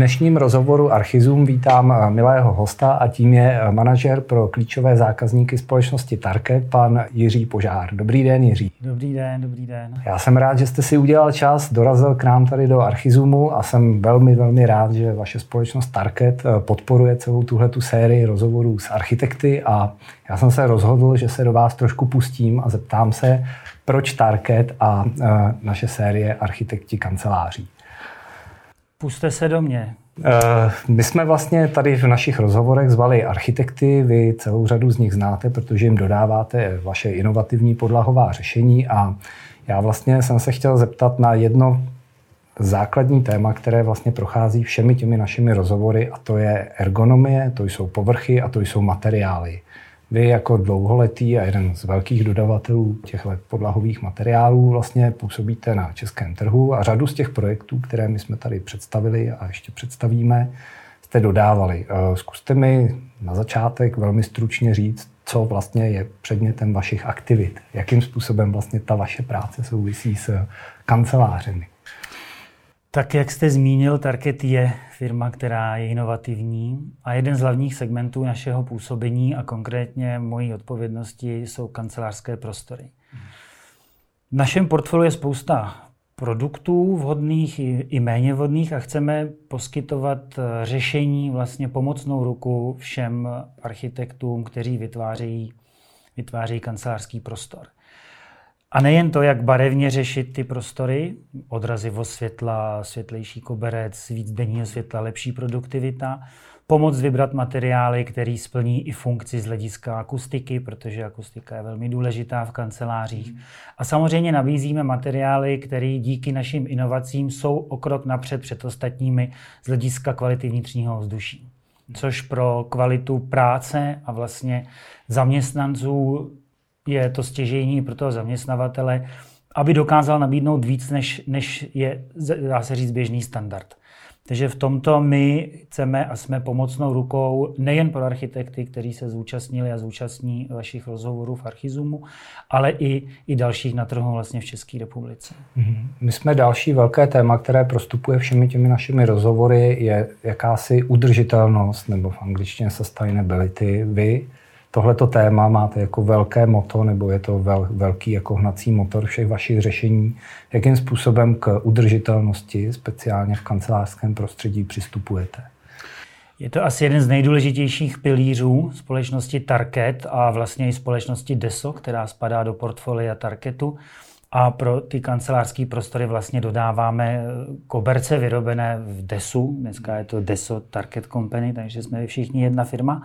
dnešním rozhovoru Archizum vítám eh, milého hosta a tím je eh, manažer pro klíčové zákazníky společnosti Tarke, pan Jiří Požár. Dobrý den, Jiří. Dobrý den, dobrý den. Já jsem rád, že jste si udělal čas, dorazil k nám tady do Archizumu a jsem velmi, velmi rád, že vaše společnost Tarket eh, podporuje celou tuhle tu sérii rozhovorů s architekty a já jsem se rozhodl, že se do vás trošku pustím a zeptám se, proč Tarket a naše série architekti kanceláří. Puste se do mě. Uh, my jsme vlastně tady v našich rozhovorech zvali architekty, vy celou řadu z nich znáte, protože jim dodáváte vaše inovativní podlahová řešení a já vlastně jsem se chtěl zeptat na jedno základní téma, které vlastně prochází všemi těmi našimi rozhovory a to je ergonomie, to jsou povrchy a to jsou materiály. Vy jako dlouholetý a jeden z velkých dodavatelů těchto podlahových materiálů vlastně působíte na českém trhu a řadu z těch projektů, které my jsme tady představili a ještě představíme, jste dodávali. Eh, zkuste mi na začátek velmi stručně říct, co vlastně je předmětem vašich aktivit. Jakým způsobem vlastně ta vaše práce souvisí s kancelářemi. Tak jak jste zmínil, Target je firma, která je inovativní a jeden z hlavních segmentů našeho působení a konkrétně mojí odpovědnosti jsou kancelářské prostory. V našem portfoliu je spousta produktů vhodných i, méně vhodných a chceme poskytovat eh, řešení, vlastně pomocnou ruku všem architektům, kteří vytvářejí, vytvářejí kancelářský prostor. A nejen to, jak barevně řešit ty prostory, odrazivost světla, světlejší koberec, víc denního světla, lepší produktivita, pomoc vybrat materiály, který splní i funkci z hlediska akustiky, protože akustika je velmi důležitá v kancelářích. A samozřejmě nabízíme materiály, které díky našim inovacím jsou o krok napřed před ostatními z hlediska kvality vnitřního vzduší. Což pro kvalitu práce a vlastně zaměstnanců je to stěžení pro toho zaměstnavatele, aby dokázal nabídnout víc, než, než je, dá se říct, běžný standard. Takže v tomto my chceme a jsme pomocnou rukou nejen pro architekty, kteří se zúčastnili a zúčastní vašich rozhovorů v Archizumu, ale i, i dalších na trhu vlastně v České republice. Mhm. My jsme další velké téma, které prostupuje všemi těmi našimi rozhovory, je jakási udržitelnost, nebo v angličtině sustainability. Vy tohleto téma máte jako velké moto, nebo je to vel, velký jako hnací motor všech vašich řešení? Jakým způsobem k udržitelnosti, speciálně v kancelářském prostředí, přistupujete? Je to asi jeden z nejdůležitějších pilířů společnosti Target a vlastně i společnosti Deso, která spadá do portfolia Targetu. A pro ty kancelářské prostory vlastně dodáváme koberce vyrobené v Desu. Dneska je to Deso Target Company, takže jsme všichni jedna firma.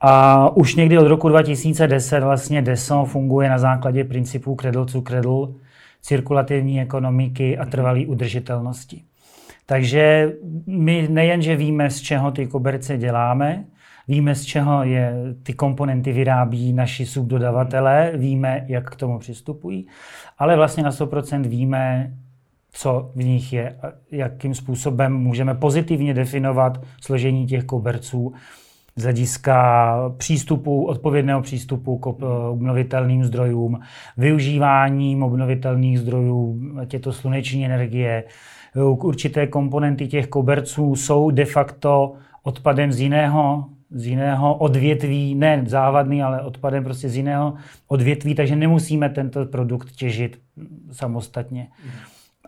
A už někdy od roku 2010 vlastně DESO funguje na základě principů cradle to cradle, cirkulativní ekonomiky a trvalé udržitelnosti. Takže my nejenže víme, z čeho ty koberce děláme, víme, z čeho je ty komponenty vyrábí naši subdodavatelé, víme, jak k tomu přistupují, ale vlastně na 100% víme, co v nich je, jakým způsobem můžeme pozitivně definovat složení těch koberců z hlediska přístupu, odpovědného přístupu k obnovitelným zdrojům, využíváním obnovitelných zdrojů, ať je to sluneční energie, určité komponenty těch koberců jsou de facto odpadem z jiného, z jiného odvětví, ne závadný, ale odpadem prostě z jiného odvětví, takže nemusíme tento produkt těžit samostatně.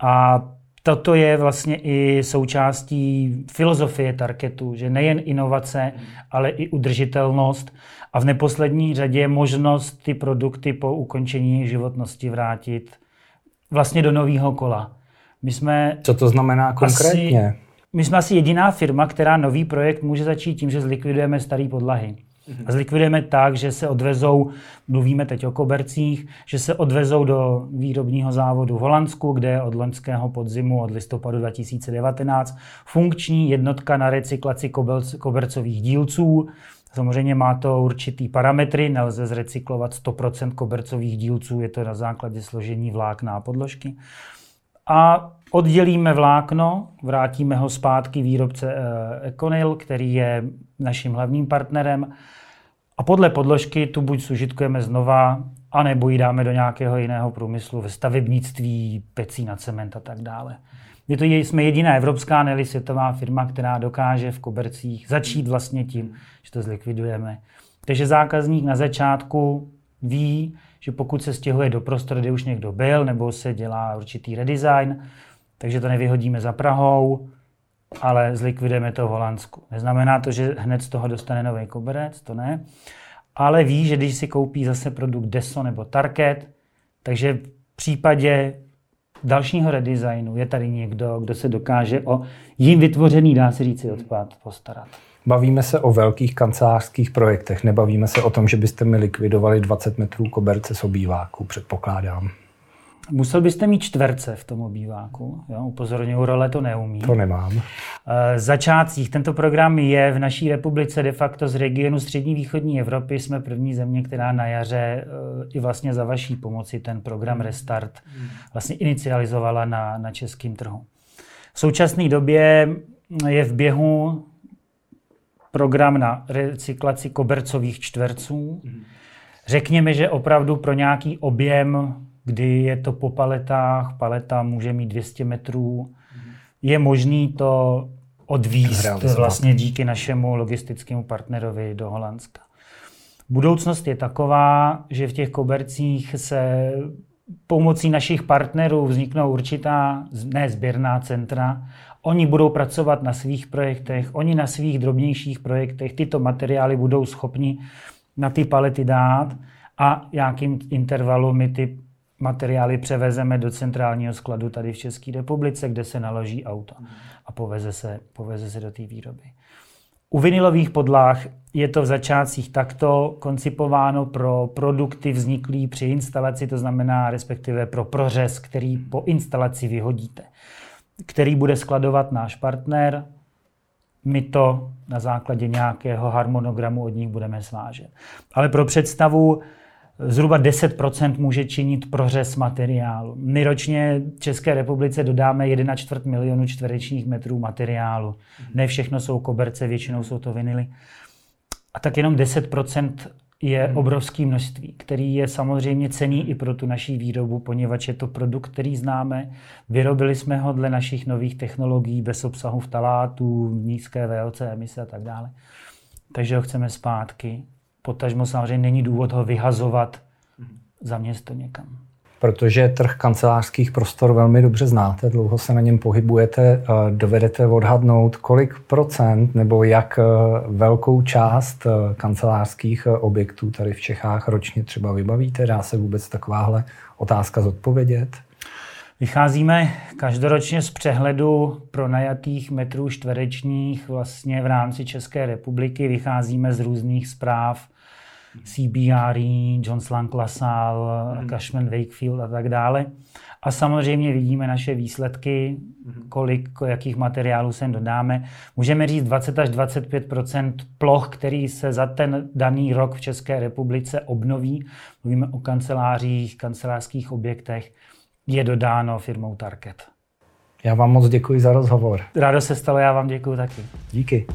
A Toto je vlastně i součástí filozofie Tarketu, že nejen inovace, ale i udržitelnost a v neposlední řadě možnost ty produkty po ukončení životnosti vrátit vlastně do nového kola. My jsme Co to znamená konkrétně? Asi, my jsme asi jediná firma, která nový projekt může začít tím, že zlikvidujeme staré podlahy. A zlikvidujeme tak, že se odvezou, mluvíme teď o kobercích, že se odvezou do výrobního závodu v Holandsku, kde je od loňského podzimu, od listopadu 2019, funkční jednotka na recyklaci kobercových dílců. Samozřejmě má to určitý parametry, nelze zrecyklovat 100% kobercových dílců, je to na základě složení vlákna a podložky. A oddělíme vlákno, vrátíme ho zpátky výrobce eh, Econil, který je naším hlavním partnerem a podle podložky tu buď sužitkujeme znova, a nebo ji dáme do nějakého jiného průmyslu, ve stavebnictví, pecí na cement a tak dále. My to jsme jediná evropská, neli světová firma, která dokáže v kobercích začít vlastně tím, že to zlikvidujeme. Takže zákazník na začátku ví, že pokud se stěhuje do prostoru, kde už někdo byl, nebo se dělá určitý redesign, takže to nevyhodíme za Prahou, ale zlikvidujeme to v Holandsku. Neznamená to, že hned z toho dostane nový koberec, to ne. Ale ví, že když si koupí zase produkt Deso nebo Target, takže v případě dalšího redesignu je tady někdo, kdo se dokáže o jim vytvořený, dá se říci, odpad postarat. Bavíme se o velkých kancelářských projektech, nebavíme se o tom, že byste mi likvidovali 20 metrů koberce z obýváku, předpokládám. Musel byste mít čtverce v tom obýváku. Jo? Upozorňuji, role to neumí. To nemám. E, začátcích. Tento program je v naší republice de facto z regionu střední východní Evropy. Jsme první země, která na jaře e, i vlastně za vaší pomoci ten program. Restart vlastně inicializovala na, na českém trhu. V současné době je v běhu program na recyklaci kobercových čtverců. Řekněme, že opravdu pro nějaký objem kdy je to po paletách, paleta může mít 200 metrů. Je možný to odvízt vlastně díky našemu logistickému partnerovi do Holandska. Budoucnost je taková, že v těch kobercích se pomocí našich partnerů vzniknou určitá ne sběrná centra. Oni budou pracovat na svých projektech, oni na svých drobnějších projektech tyto materiály budou schopni na ty palety dát a jakým intervalu my ty materiály převezeme do centrálního skladu tady v České republice, kde se naloží auto a poveze se, poveze se do té výroby. U vinilových podlah je to v začátcích takto koncipováno pro produkty vzniklý při instalaci, to znamená respektive pro prořez, který po instalaci vyhodíte, který bude skladovat náš partner. My to na základě nějakého harmonogramu od nich budeme svážet. Ale pro představu, Zhruba 10% může činit prořez materiálu. My ročně České republice dodáme 1,4 milionu čtverečních metrů materiálu. Ne všechno jsou koberce, většinou jsou to vinily. A tak jenom 10% je hmm. obrovské množství, který je samozřejmě cený i pro tu naší výrobu, poněvadž je to produkt, který známe. Vyrobili jsme ho dle našich nových technologií bez obsahu vtalátů, nízké VOC emise a tak dále. Takže ho chceme zpátky potažmo samozřejmě není důvod ho vyhazovat za město někam. Protože trh kancelářských prostor velmi dobře znáte, dlouho se na něm pohybujete, dovedete odhadnout, kolik procent nebo jak e, velkou část e, kancelářských objektů tady v Čechách ročně třeba vybavíte? Dá se vůbec takováhle otázka zodpovědět? Vycházíme každoročně z přehledu pronajatých metrů čtverečních vlastně v rámci České republiky. Vycházíme z různých zpráv CBRE, John Lang LaSalle, mm. Cashman Wakefield a tak dále. A samozřejmě vidíme naše výsledky, mhm. kolik, jakých materiálů sem dodáme. Můžeme říct 20 až 25% ploch, který se za ten daný rok v České republice obnoví. Mluvíme o kancelářích, kancelářských objektech. Je dodáno firmou Target. Já vám moc děkuji za rozhovor. Rádo se stalo, já vám děkuji taky. Díky.